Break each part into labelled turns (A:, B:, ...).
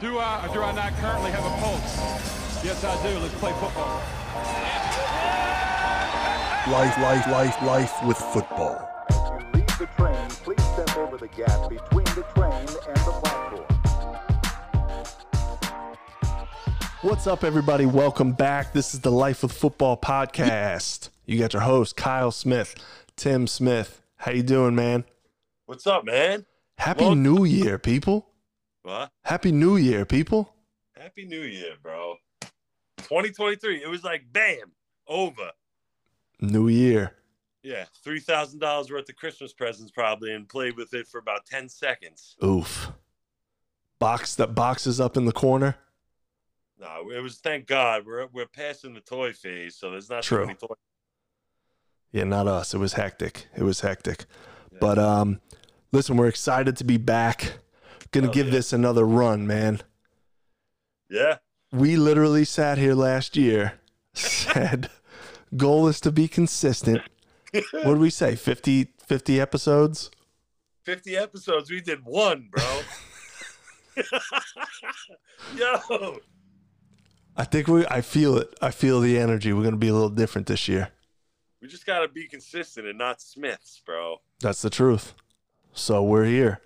A: Do I or do I not currently have a pulse? Yes, I do. Let's play football.
B: Life, life, life, life with football.
C: As you leave the train, please step over the gap between the train and the platform.
B: What's up, everybody? Welcome back. This is the Life with Football podcast. You got your host Kyle Smith, Tim Smith. How you doing, man?
D: What's up, man?
B: Happy
D: Well-
B: New Year, people.
D: What?
B: Happy New Year, people.
D: Happy New Year, bro. 2023. It was like bam, over.
B: New Year.
D: Yeah, three thousand dollars worth of Christmas presents probably, and played with it for about ten seconds.
B: Oof. Box that boxes up in the corner.
D: No, it was thank God we're we're passing the toy phase, so there's not
B: True.
D: too many toys.
B: Yeah, not us. It was hectic. It was hectic.
D: Yeah.
B: But um listen, we're excited to be back. Gonna give
D: yeah.
B: this another run, man.
D: Yeah,
B: we literally sat here last year, said goal is to be consistent. What did we say? 50, 50 episodes?
D: fifty episodes. We did one, bro. Yo,
B: I think we I feel it. I feel the energy. We're gonna be a little different this year.
D: we just gotta be consistent and not Smiths, bro.
B: That's the truth. So we're here.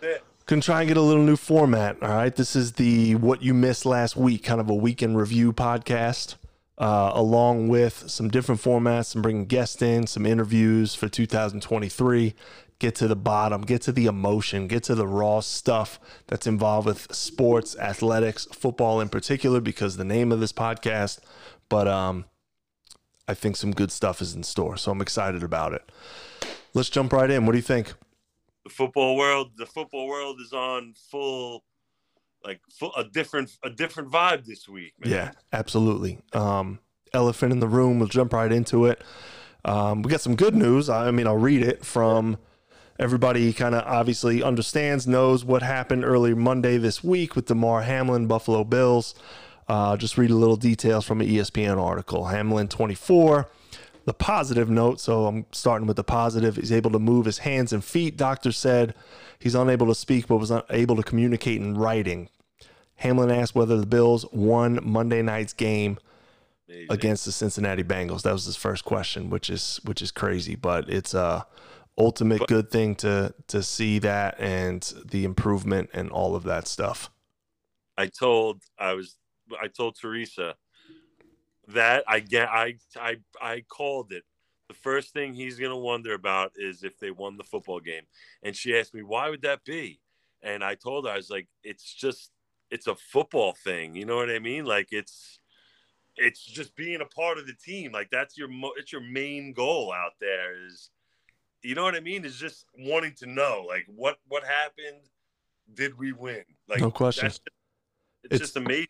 D: That's it.
B: Gonna try and get a little new format. All right. This is the what you missed last week, kind of a weekend review podcast. Uh, along with some different formats, some bringing guests in, some interviews for 2023. Get to the bottom, get to the emotion, get to the raw stuff that's involved with sports, athletics, football in particular, because the name of this podcast. But um, I think some good stuff is in store, so I'm excited about it. Let's jump right in. What do you think?
D: The football world the football world is on full like full, a different a different vibe this week man
B: Yeah, absolutely. Um, elephant in the room. We'll jump right into it. Um, we got some good news. I mean, I'll read it from everybody. Kind of obviously understands, knows what happened early Monday this week with Damar Hamlin, Buffalo Bills. Uh, just read a little details from an ESPN article. Hamlin, 24. The positive note. So I'm starting with the positive. He's able to move his hands and feet. Doctor said he's unable to speak, but was unable to communicate in writing. Hamlin asked whether the Bills won Monday night's game
D: Amazing.
B: against the Cincinnati Bengals. That was his first question, which is which is crazy, but it's a ultimate
D: But-
B: good thing to to see that and the improvement and all of that stuff.
D: i told i was i told teresa that i get i i i called it. The first thing he's going to wonder about is if they won the football game. And she asked me why would that be? And i told her i was like it's just it's a football thing. You know what i mean? Like it's it's just being a part of the team. Like that's your mo- it's your main goal out there is you know what i mean? Is just wanting to know like what what happened? Did we win? Like
B: No question.
D: just, it's,
B: It's-
D: just amazing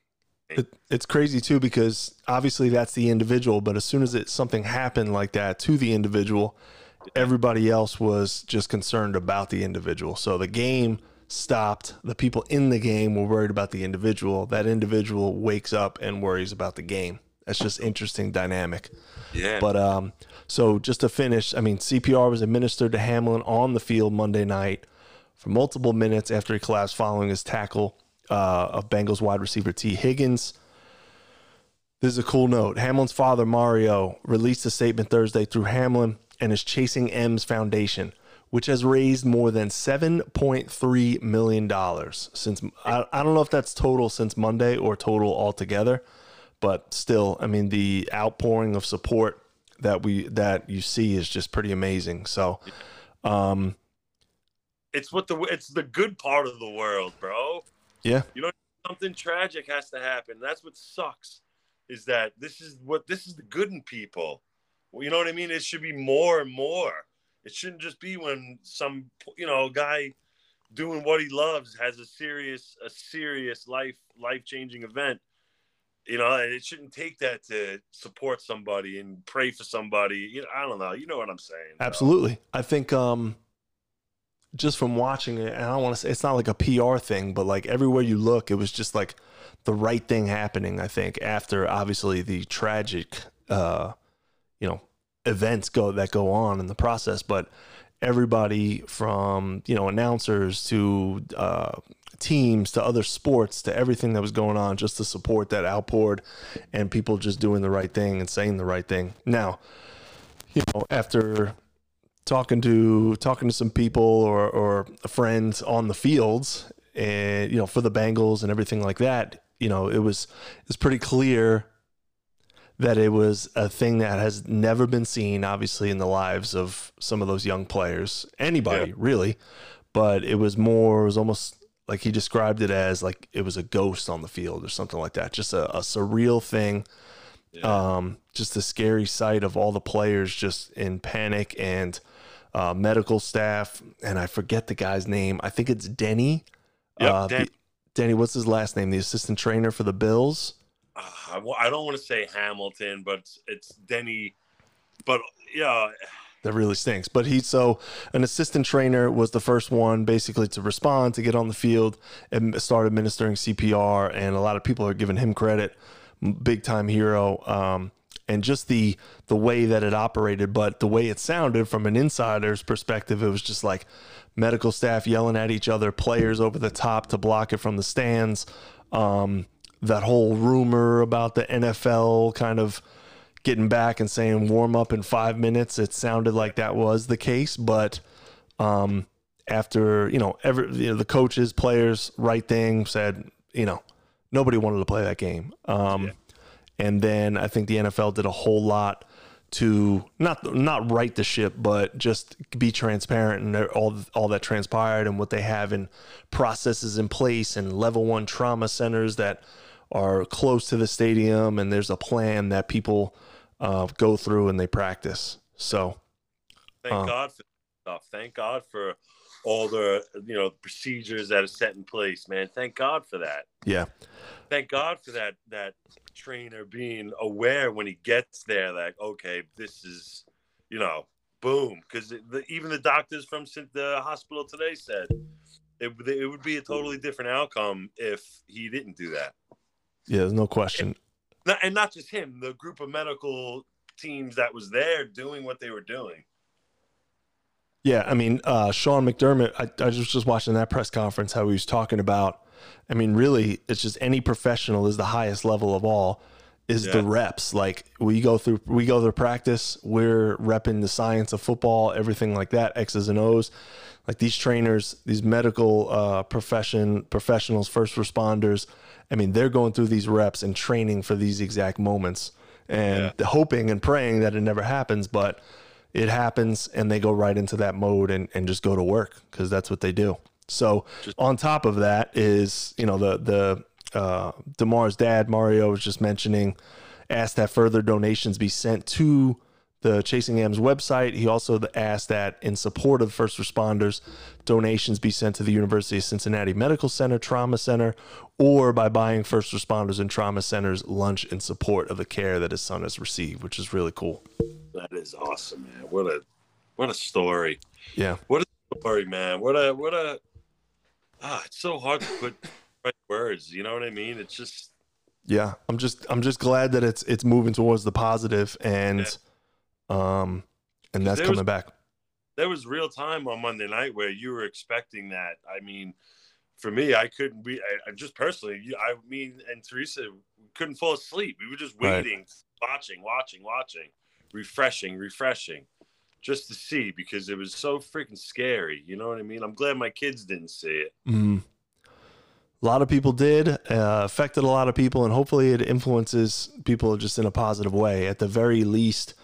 B: It, it's crazy too because obviously that's the individual, but as soon as it something happened like that to the individual, everybody else was just concerned about the individual. So the game stopped. The people in the game were worried about the individual. That individual wakes up and worries about the game. That's just interesting dynamic.
D: yeah
B: But um, so just to finish, I mean, CPR was administered to Hamlin on the field Monday night for multiple minutes after he collapsed following his tackle uh, of Bengals wide receiver Tee Higgins. This is a cool note. Hamlin's father, Mario, released a statement Thursday through Hamlin and his Chasing M's Foundation, which has raised more than $7.3 million since. I, I don't know if that's total since Monday or total altogether, but still, I mean, the outpouring of support that we that you see is just pretty amazing. So, um,
D: it's what the it's the good part of the world bro
B: yeah, You know,
D: something tragic has to happen. That's what sucks is that this is what this is the good in people. Well, you know what i mean? It should be more and more. It shouldn't just be when some you know guy doing what he loves has a serious a serious life life changing event. You know and it shouldn't take that to support somebody and pray for somebody. You know i don't know. You know what i'm saying
B: absolutely. I think um, just from watching it, and I want to say it's not like a PR thing, but like everywhere you look, it was just like the right thing happening. I think after obviously the tragic, uh, you know, events go that go on in the process, but everybody from you know announcers to uh, teams to other sports to everything that was going on just to support that outpoured and people just doing the right thing and saying the right thing. Now, you know, after talking to talking to some people or or friends on the fields and you know for the Bengals and everything like that, you know, it was it's pretty clear that it was a thing that has never been seen, obviously, in the lives of some of those young players, anybody
D: Yeah.
B: really. But it was more, it was almost like he described it as like it was a ghost on the field or something like that. Just a, a surreal thing. Um, just a scary sight of all the players just in panic and uh, medical staff. And I forget the guy's name. I think it's Denny.
D: Yep,
B: uh,
D: Den-
B: Denny, what's his last name? The assistant trainer for the Bills.
D: Uh, I, I don't want to say Hamilton, but it's, it's Denny. But yeah,
B: That really stinks. But he so an assistant trainer was the first one basically to respond to get on the field and start administering CPR, and a lot of people are giving him credit, big time hero. Um, and just the the way that it operated, but the way it sounded from an insider's perspective, it was just like medical staff yelling at each other, players over the top to block it from the stands. Um, that whole rumor about the NFL kind of getting back and saying warm up in five minutes. It sounded like that was the case, but um, after you know, every you know, the coaches, players, right thing said, you know, nobody wanted to play that game. Um, And then I think the NFL did a whole lot to not not right the ship, but just be transparent and all all that transpired and what they have in processes in place and level one trauma centers that are close to the stadium, and there's a plan that people uh, go through and they practice. So
D: thank
B: Uh.
D: God for stuff. Thank God for all the you know procedures that are set in place, man. Thank God for that.
B: yeah,
D: Thank God for that that trainer being aware when he gets there like, okay, this is you know boom because the, even the doctors from the hospital today said it, it would be a totally different outcome if he didn't do that.
B: yeah, there's no question.
D: Not, and not just him, the group of medical teams that was there doing what they were doing.
B: Yeah, I mean, uh, Sean McDermott, I, I was just watching that press conference, how he was talking about. I mean, really, it's just any professional is the highest level of all, is the reps. Like we go through, we go through practice, we're repping the science of football, everything like that, X's and O's. Like these trainers, these medical uh, profession professionals, first responders. I mean, they're going through these reps and training for these exact moments, and hoping and praying that it never happens, but it happens and they go right into that mode and, and just go to work because that's what they do. So on top of that is, you know, the the uh Damar's dad, Mario was just mentioning, asked that further donations be sent to the Chasing M's website. He also asked that in support of first responders, donations be sent to the University of Cincinnati Medical Center Trauma Center or by buying first responders and trauma centers lunch in support of the care that his son has received, which is really cool.
D: That is awesome, man. What a what a story.
B: Yeah.
D: What a story, man. What a what a ah, it's so hard to put right words, you know what I mean? It's just
B: Yeah, I'm just I'm just glad that it's it's moving towards the positive and um and that's coming
D: was-
B: back.
D: there was real time on Monday night where you were expecting that. I mean, for me, I couldn't be. I, I just personally, I mean, and Teresa couldn't fall asleep. We were just
B: Right.
D: waiting, watching, watching, watching, refreshing, refreshing, just to see because it was so freaking scary. You know what I mean? I'm glad my kids didn't see it.
B: Mm. A lot of people did, uh, affected a lot of people, and hopefully it influences people just in a positive way. At the very least,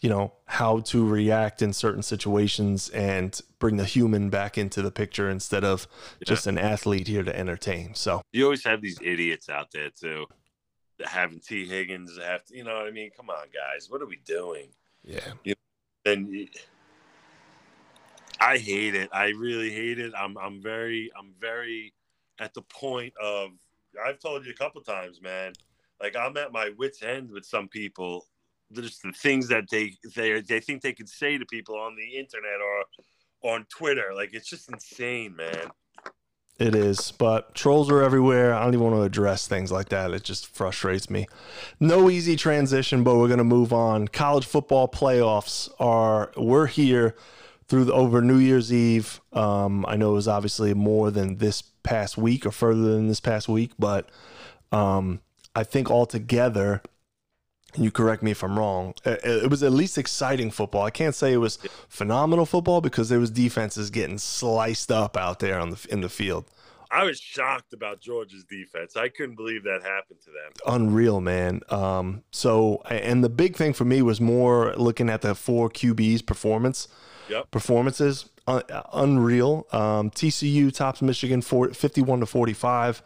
B: you know, how to react in certain situations and bring the human back into the picture instead of just an athlete here to entertain. So,
D: You always have these idiots out there too, having Tee Higgins have to. You know what I mean? Come on, guys, what are we doing?
B: yeah.
D: and y- I hate it. I really hate it. I'm I'm very I'm very at the point of I've told you a couple times, man. Like I'm at my wits end with some people. There's the things that they they they think they could say to people on the internet or on Twitter. Like it's just insane, man.
B: It is, but trolls are everywhere. I don't even want to address things like that. It just frustrates me. No easy transition, but we're going to move on. College football playoffs are we're here through the over New Year's Eve. Um, I know it was obviously more than this past week or further than this past week, but um, I think altogether, and you correct me if I'm wrong, it, it was at least exciting football. I can't say it was phenomenal football because there was defenses getting sliced up out there on the in the field.
D: I was shocked about Georgia's defense. I couldn't believe that happened to them.
B: Unreal, man. Um, so, and the big thing for me was more looking at the four QBs performance
D: Yep.
B: performances. Uh, unreal. Um, TCU tops Michigan for 51 to 45.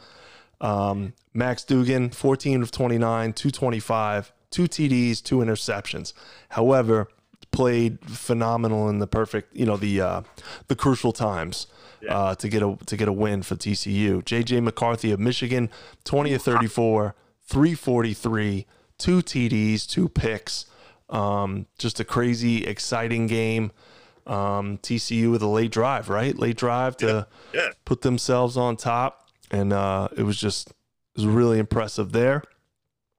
B: Um, Max Duggan, 14 of 29, 225, two TDs, two interceptions. However, played phenomenal in the perfect, you know, the uh, the crucial times uh, to get a to get a win for TCU. JJ McCarthy of Michigan, 20 of 34, 343, two TDs, two picks. Um, just a crazy, exciting game. Um, TCU with a late drive, right? Late drive to
D: Yeah.
B: put themselves on top, and uh, it was just it was really impressive there.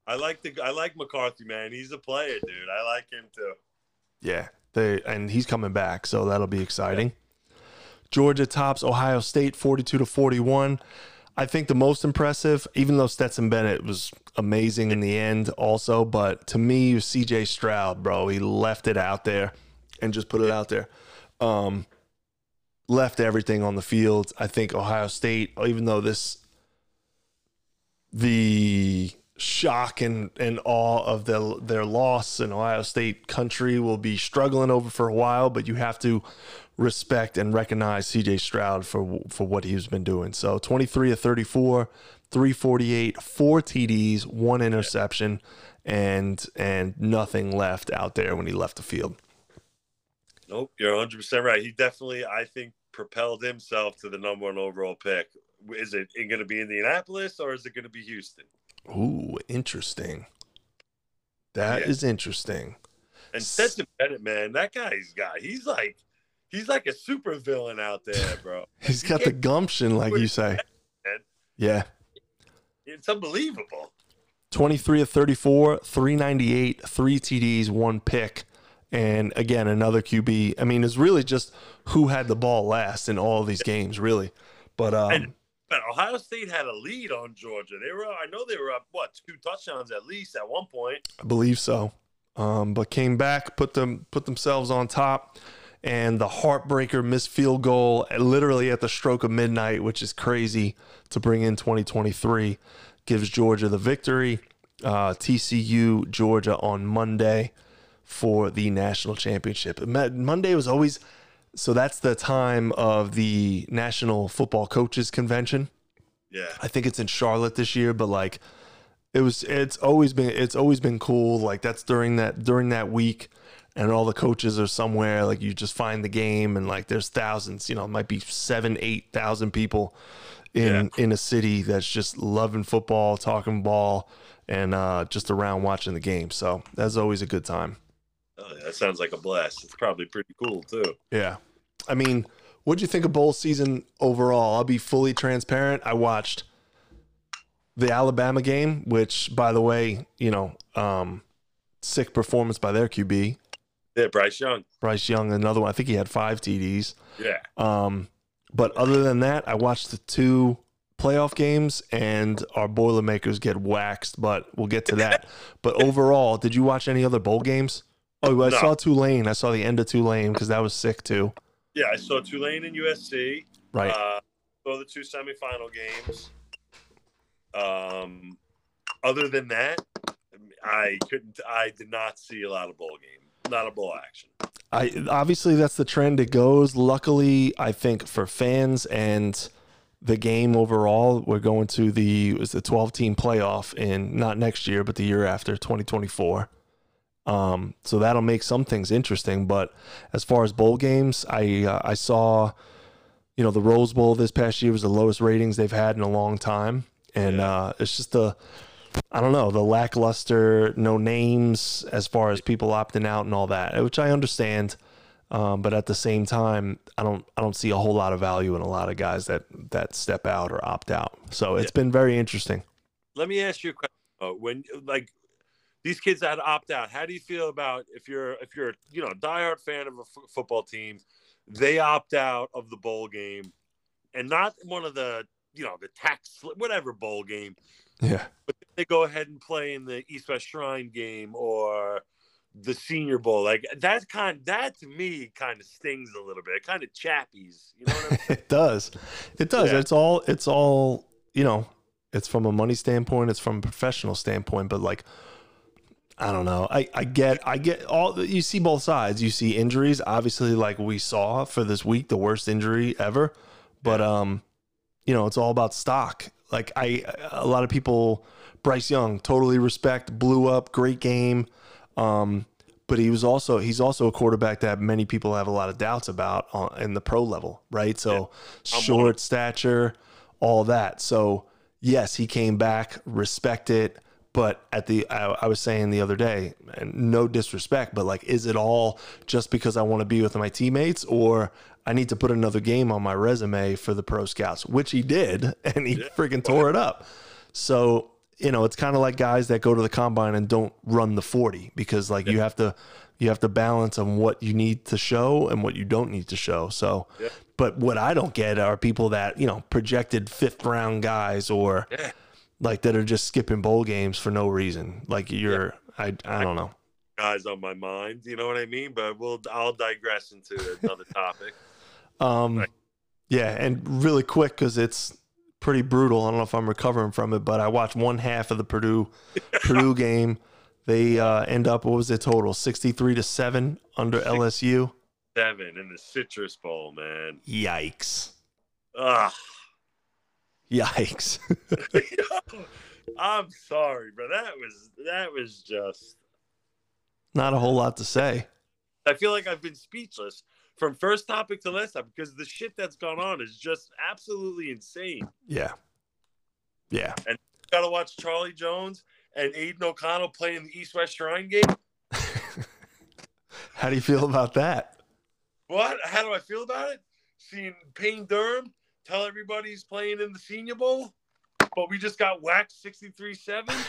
D: I like the I like McCarthy, man. He's a player, dude. I like him too.
B: Yeah, they and he's coming back, so that'll be exciting. Georgia tops Ohio State 42 to 41. I think the most impressive, even though Stetson Bennett was amazing in the end, also, but to me, CJ Stroud, bro. He left it out there and just put it out there. Um, left everything on the field. I think Ohio State, even though this, the shock and, and awe of the, their loss in Ohio State country will be struggling over for a while, but you have to respect and recognize CJ Stroud for for what he's been doing. So 23 of 34, 348, four TDs, one interception, and and nothing left out there when he left the field.
D: Nope, you're 100 percent right. He definitely, I think, propelled himself to the number one overall pick. Is it going to be Indianapolis or is it going to be Houston?
B: Ooh, interesting. That is
D: Yeah.
B: interesting.
D: And Stetson Bennett, man, that guy's guy. He's like, he's like a super villain out there, bro.
B: He's got the gumption, like you say. Yeah.
D: It's unbelievable.
B: 23 of 34, 398, three TDs, one pick. And again, another QB. I mean, it's really just who had the ball last in all these games, really. But um,
D: And- But Ohio State had a lead on Georgia. They were, I know, they were up what two touchdowns at least at one point.
B: I believe so. Um, but came back, put them put themselves on top, and the heartbreaker missed field goal literally at the stroke of midnight, which is crazy to bring in 2023, gives Georgia the victory. Uh, TCU Georgia on Monday for the national championship. Monday was always so that's the time of the National Football Coaches Convention.
D: Yeah,
B: I think it's in Charlotte this year, but like it was it's always been it's always been cool. Like that's during that during that week and all the coaches are somewhere, like you just find the game and like there's thousands, you know, it might be seven, eight thousand people in in a city that's just loving football, talking ball, and uh just around watching the game. So that's always a good time.
D: Oh, yeah, that sounds like a blast. It's probably pretty cool too.
B: Yeah. I mean, what'd you think of bowl season overall? I'll be fully transparent. I watched the Alabama game, which by the way, you know, um, sick performance by their QB.
D: Yeah, Bryce Young.
B: Bryce Young, another one. I think he had five TDs.
D: Yeah,
B: Um, but other than that, I watched the two playoff games and our Boilermakers get waxed, but we'll get to that. but overall, did you watch any other bowl games? Oh, I
D: No.
B: saw Tulane. I saw the end of Tulane because that was sick too.
D: yeah. I saw Tulane and USC.
B: Right.
D: Uh, saw the two semifinal games. Um, other than that, I couldn't. I did not see a lot of bowl game. Not a bowl action.
B: I obviously that's the trend it goes. Luckily, I think for fans and the game overall, we're going to the was the 12 team playoff in not next year, but the year after 2024. Um, so that'll make some things interesting. But as far as bowl games, I uh, I saw, you know, the Rose Bowl this past year was the lowest ratings they've had in a long time, and
D: Yeah.
B: uh, it's just a I don't know, the lackluster, no names as far as people opting out and all that, which I understand. Um, but at the same time, I don't I don't see a whole lot of value in a lot of guys that that step out or opt out. So it's been very interesting.
D: Let me ask you a question. When like these kids that opt out, how do you feel about if you're if you're you know a diehard fan of a f- football team, they opt out of the bowl game, and not one of the you know the tax whatever bowl game,
B: Yeah.
D: but they go ahead and play in the East West Shrine game or the Senior Bowl. Like that kind that to me kind of stings a little bit. It kind of chappies. You know what I mean?
B: it does. It does.
D: Yeah.
B: It's all it's all, you know, it's from a money standpoint, it's from a professional standpoint, but like I don't know. I, I get I get all you see both sides. You see injuries, obviously like we saw for this week, the worst injury ever. But um, you know, it's all about stock. Like I a lot of people Bryce Young, totally respect, blew up, great game. Um, but he was also he's also a quarterback that many people have a lot of doubts about on, in the pro level, right? So
D: I'm
B: short stature, all that. So yes, he came back, respect it. But at the I, I was saying the other day, and no disrespect, but like, is it all just because I want to be with my teammates, or I need to put another game on my resume for the pro scouts, which he did, and he freaking tore it up. So you know, it's kind of like guys that go to the combine and don't run the 40 because like you have to you have to balance on what you need to show and what you don't need to show. So
D: Yeah.
B: but what I don't get are people that, you know, projected fifth round guys or
D: Yeah.
B: Like that are just skipping bowl games for no reason. Like you're I I don't know.
D: Guys on my mind. You know what I mean? But we'll I'll digress into another topic.
B: Um,
D: Right.
B: yeah, and really quick because it's pretty brutal. I don't know if I'm recovering from it, but I watched one half of the Purdue Purdue game. They uh, end up what was the total? Sixty three to seven under LSU.
D: Seven in the Citrus Bowl, man.
B: Yikes!
D: Ah.
B: Yikes!
D: I'm sorry, but that was that was just
B: Not a whole lot to say.
D: I feel like I've been speechless from first topic to last topic because the shit that's gone on is just absolutely insane.
B: Yeah, yeah.
D: And got to watch Charlie Jones and Aidan O'Connell play in the East West Shrine game.
B: How do you feel about that?
D: What? How do I feel about it? Seeing Payne Durham tell everybody he's playing in the Senior Bowl, but we just got whacked 63 7.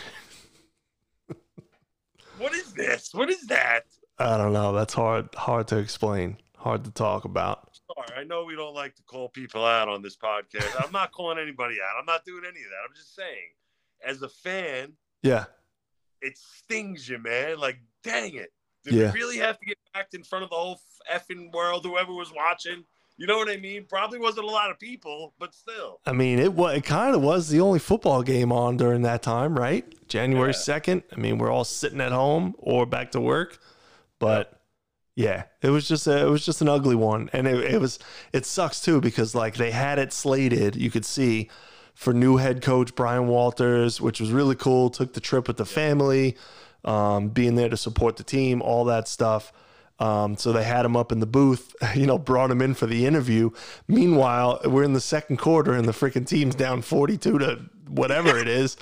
D: What is this? What is that?
B: I don't know. That's hard hard to explain. Hard to talk about.
D: Sorry, I know we don't like to call people out on this podcast. I'm not calling anybody out. I'm not doing any of that. I'm just saying, as a fan,
B: Yeah,
D: it stings you, man. Like, dang it. Did
B: Yeah.
D: we really have to get backed in front of the whole effing world, whoever was watching? You know what I mean? Probably wasn't a lot of people, but still.
B: I mean, it was it kind of was the only football game on during that time, right? January
D: Yeah.
B: second. I mean, we're all sitting at home or back to work, but yeah, it was just a, it was just an ugly one, and it, it was it sucks too because like they had it slated, you could see for new head coach Ryan Walters, which was really cool. Took the trip with the family, um, being there to support the team, all that stuff. Um, so they had him up in the booth, you know, brought him in for the interview. Meanwhile, we're in the second quarter and the freaking team's down 42 to whatever it is.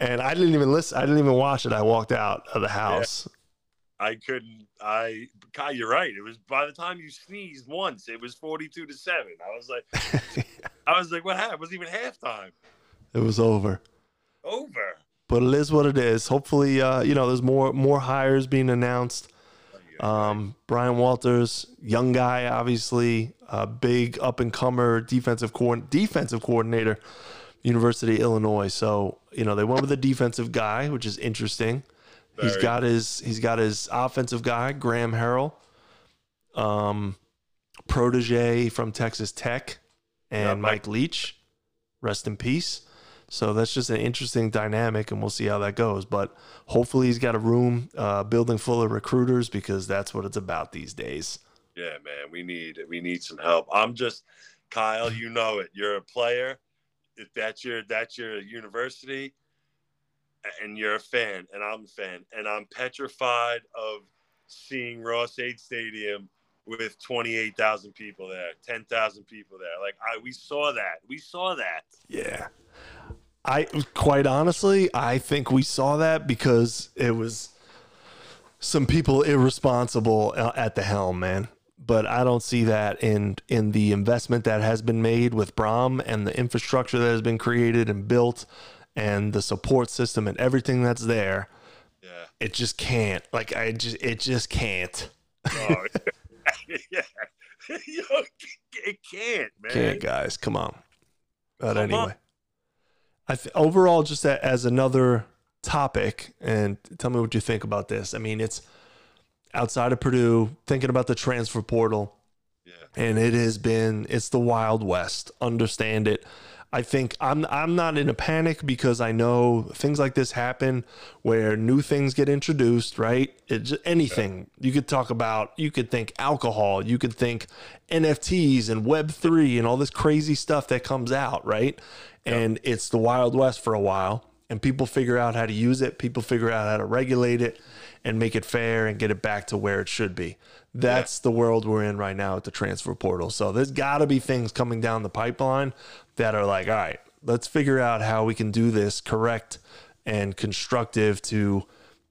B: And I didn't even listen. I didn't even watch it. I walked out of the house.
D: I couldn't. I, Kai, you're right. It was by the time you sneezed once, it was 42 to 7. I was like, I was like, what happened? It wasn't even halftime.
B: It was over.
D: Over.
B: But it is what it is. Hopefully, uh, you know, there's more more hires being announced. Um, Ryan Walters, young guy, obviously, a big up and comer defensive coord- defensive coordinator, University of Illinois. So you know they went with a defensive guy, which is interesting. He's
D: Very.
B: got his he's got his offensive guy, Graham Harrell, um, protege from Texas Tech, and
D: Yeah,
B: Mike,
D: Mike-
B: Leach. Rest in peace. So that's just an interesting dynamic, and we'll see how that goes. But hopefully, he's got a room, uh, building full of recruiters because that's what it's about these days.
D: Yeah, man, we need we need some help. I'm just Kyle, you know it. You're a player. If that's your that's your university and you're a fan and I'm a fan and I'm petrified of seeing Ross-Ade Stadium with 28,000 people there, 10,000 people there. Like I we saw that. We saw that.
B: Yeah. I quite honestly, I think we saw that because it was some people irresponsible uh, at the helm, man. But I don't see that in in the investment that has been made with Brohm and the infrastructure that has been created and built and the support system and everything that's there.
D: Yeah.
B: It just can't. Like I just it just can't.
D: Oh, yeah. Yo, it can't, man.
B: Can't, guys. Come on. But
D: Come
B: anyway,
D: on.
B: I th- overall, just a, as another topic, and tell me what you think about this. I mean, it's outside of Purdue, thinking about the transfer portal,
D: Yeah.
B: and it has been it's the Wild West. Understand it. I think I'm I'm not in a panic because I know things like this happen where new things get introduced, right? It just, anything you could talk about, you could think alcohol, you could think NFTs and Web three and all this crazy stuff that comes out, right? And it's the Wild West for a while, and people figure out how to use it, people figure out how to regulate it, and make it fair and get it back to where it should be. That's the world we're in right now at the transfer portal. So there's got to be things coming down the pipeline that are like, all right, let's figure out how we can do this correct and constructive to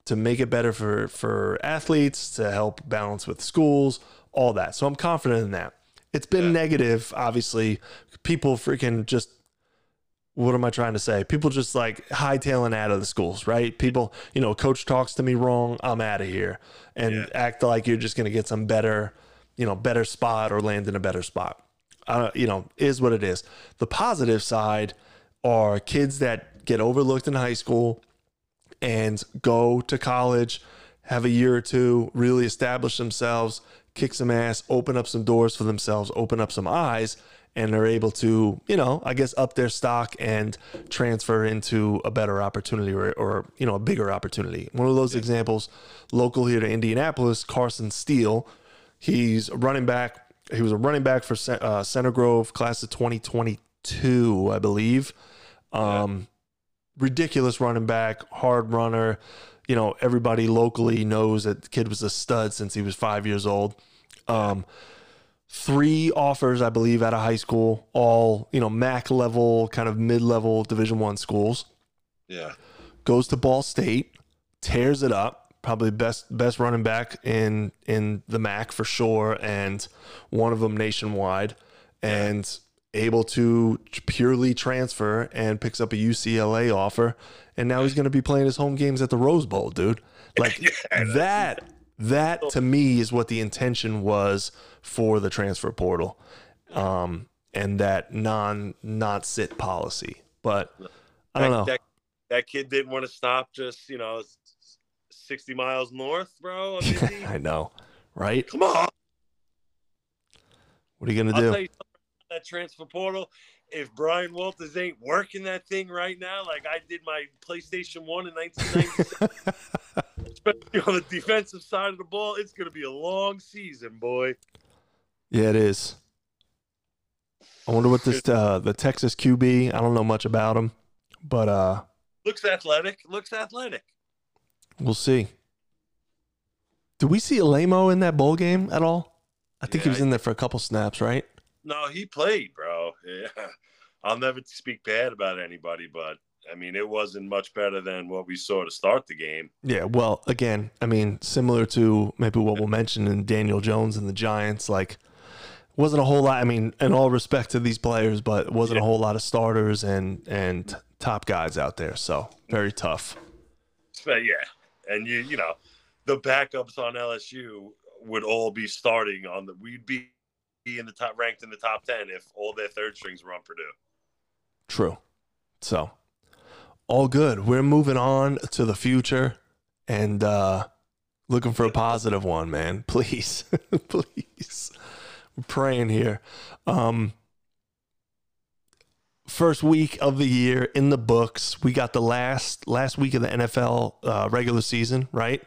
B: to make it better for for athletes, to help balance with schools, all that. So I'm confident in that. It's been negative, obviously. People freaking just what am I trying to say? People just like hightailing out of the schools, right? People, you know, coach talks to me wrong, I'm out of here, and
D: Yeah.
B: act like you're just going to get some better, you know, better spot or land in a better spot. Uh, you know, is what it is. The positive side are kids that get overlooked in high school and go to college, have a year or two, really establish themselves, kick some ass, open up some doors for themselves, open up some eyes, and they're able to, you know, I guess up their stock and transfer into a better opportunity or, or you know, a bigger opportunity. One of those examples, local here to Indianapolis, Carson Steele, he's a running back. He was a running back for uh, Center Grove, class of 2022, I believe. Um, ridiculous running back, hard runner. You know, everybody locally knows that the kid was a stud since he was five years old. Um, three offers, I believe, out of high school, all you know, MAC level, kind of mid level Division One schools.
D: Yeah.
B: Goes to Ball State, tears it up. Probably best best running back in in the MAC for sure, and one of them nationwide, and able to purely transfer and picks up a UCLA offer, and now he's going to be playing his home games at the Rose Bowl, dude. Like that. That to me is what the intention was for the transfer portal, um, and that non not sit policy. But I don't
D: that,
B: know.
D: That, that kid didn't want to stop just, you know, s- s- 60 miles north, bro. I mean, he-
B: I know, right?
D: come on.
B: What are you gonna
D: I'll
B: do?
D: tell you about that transfer portal. If Ryan Walters ain't working that thing right now, like I did my PlayStation 1 in 1997, especially on the defensive side of the ball, it's going to be a long season, boy.
B: yeah, it is. I wonder what this uh, the Texas QB. I don't know much about him, but uh,
D: Looks athletic. Looks athletic.
B: we'll see. Did we see Alamo in that bowl game at all? I think he was in there for a couple snaps, right?
D: No, he played, bro. Yeah. I'll never speak bad about anybody, but I mean, it wasn't much better than what we saw to start the game.
B: Yeah, well, again, I mean, similar to maybe what we'll mention in Daniel Jones and the Giants, like wasn't a whole lot. I mean, in all respect to these players, but wasn't a whole lot of starters and and top guys out there. So very tough.
D: But yeah, and you you know, the backups on LSU would all be starting on the. We'd be in the top ranked in the top ten if all their third strings were on Purdue.
B: True. So all good. We're moving on to the future and uh looking for a positive one, man. Please. Please. We're praying here. Um first week of the year in the books. We got the last last week of the NFL uh, regular season, right?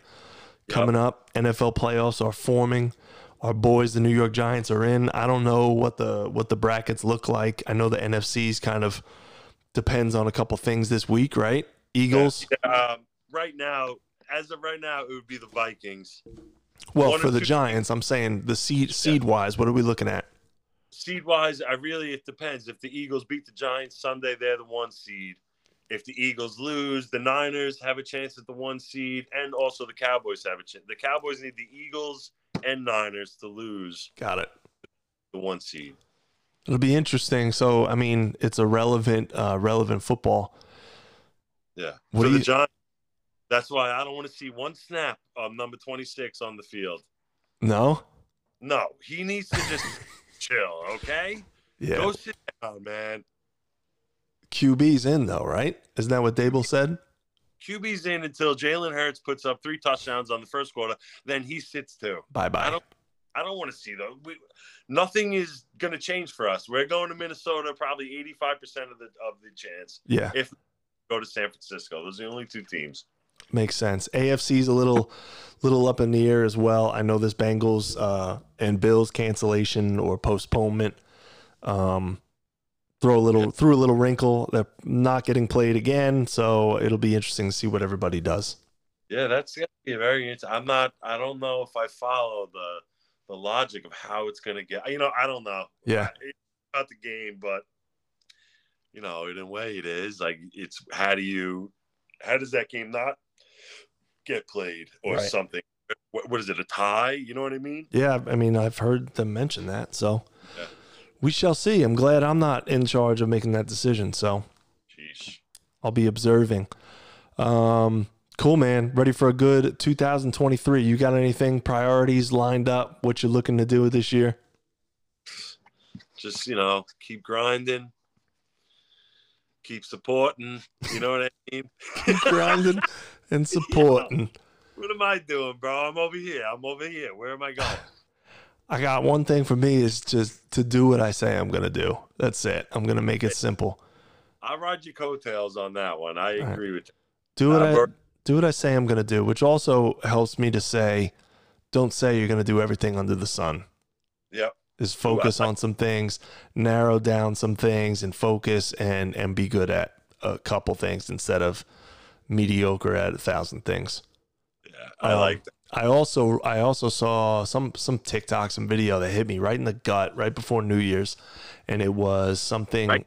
B: Coming up, NFL playoffs are forming. Our boys, the New York Giants, are in. I don't know what the what the brackets look like. I know the NFC's kind of depends on a couple things this week, right? Eagles.
D: Um, right now, as of right now, it would be the Vikings.
B: Well,
D: One
B: for the
D: two-
B: Giants, I'm saying the seed seed wise. What are we looking at?
D: Seed wise, I really it depends. If the Eagles beat the Giants Sunday, they're the one seed. If the Eagles lose, the Niners have a chance at the one seed, and also the Cowboys have a chance. The Cowboys need the Eagles and Niners to lose
B: Got it.
D: the one seed.
B: It'll be interesting. So, I mean, it's a relevant, uh, relevant football.
D: Yeah.
B: What
D: For the
B: you-
D: Giants, that's why I don't want to see one snap of number 26 on the field.
B: No,
D: No, he needs to just chill. Okay,
B: Yeah.
D: go sit down, man.
B: QB's in though, right? Isn't that what Daboll said?
D: QB's in until Jalen Hurts puts up three touchdowns on the first quarter. Then he sits too.
B: Bye bye.
D: I don't want to see those. We, nothing is going to change for us. We're going to Minnesota probably eighty five percent of the of the chance.
B: Yeah,
D: If go to San Francisco, those are the only two teams.
B: makes sense. AFC's a little, little up in the air as well. I know this Bengals uh, and Bills cancellation or postponement. Um, throw a little through a little wrinkle. They're not getting played again, so it'll be interesting to see what everybody does.
D: Yeah, that's gonna be very. int- I'm not. I don't know if I follow the the logic of how it's gonna get. You know, I don't know.
B: Yeah,
D: It's about the game, but you know, in a way, it is like it's how do you, how does that game not get played or
B: Right.
D: something? What, what is it? A tie? You know what I mean?
B: yeah. I mean, I've heard them mention that, so
D: Yeah.
B: we shall see. I'm glad I'm not in charge of making that decision, so
D: Sheesh.
B: I'll be observing. Um, cool, man. Ready for a good 2023? You got anything priorities lined up? What you're looking to do this year?
D: Just you know, keep grinding, keep supporting. You know what I mean?
B: Keep grinding and supporting.
D: What am I doing, bro? I'm over here. I'm over here. Where am I going?
B: I got one thing for me is just to do what I say I'm gonna do. That's it. I'm gonna make it simple.
D: I'll ride your coattails on that one. I
B: right.
D: agree with you.
B: Do what
D: Uh,
B: I do what I say I'm gonna do, which also helps me to say, don't say you're gonna do everything under the sun.
D: Yep.
B: is focus on some things, narrow down some things, and focus and and be good at a couple things instead of mediocre at a thousand things.
D: Yeah, I
B: Um,
D: like that.
B: I also I also saw some some TikTok, some video that hit me right in the gut right before New Year's, and it was something.
D: Right.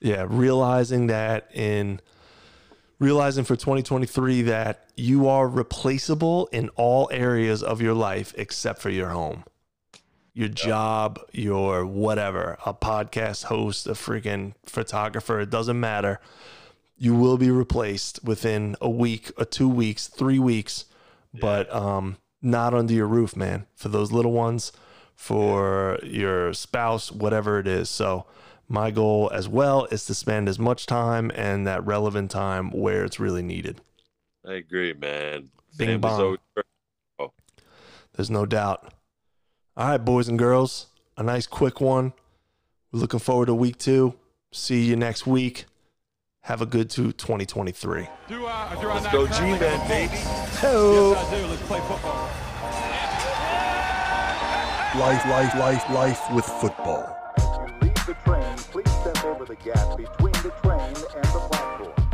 B: Yeah, realizing that in realizing for 2023 that you are replaceable in all areas of your life except for your home. Your job, your whatever, a podcast host, a freaking photographer, it doesn't matter. You will be replaced within a week, or two weeks, three weeks, but um, not under your roof, man. For those little ones, for your spouse, whatever it is. So, my goal as well is to spend as much time and that relevant time where it's really needed.
D: I agree, man.
B: Bing
D: Family's
B: bong.
D: always- oh.
B: There's no doubt. All right, boys and girls, a nice quick one. We're looking forward to week two. See you next week. Have a good two 2023.
A: Do I, do I
D: Let's go
A: currently have a
D: G-Men, baby.
A: Yes, I do. Let's play football.
E: Life, life, life, life with football.
C: The train, please step over the gap between the train and the platform.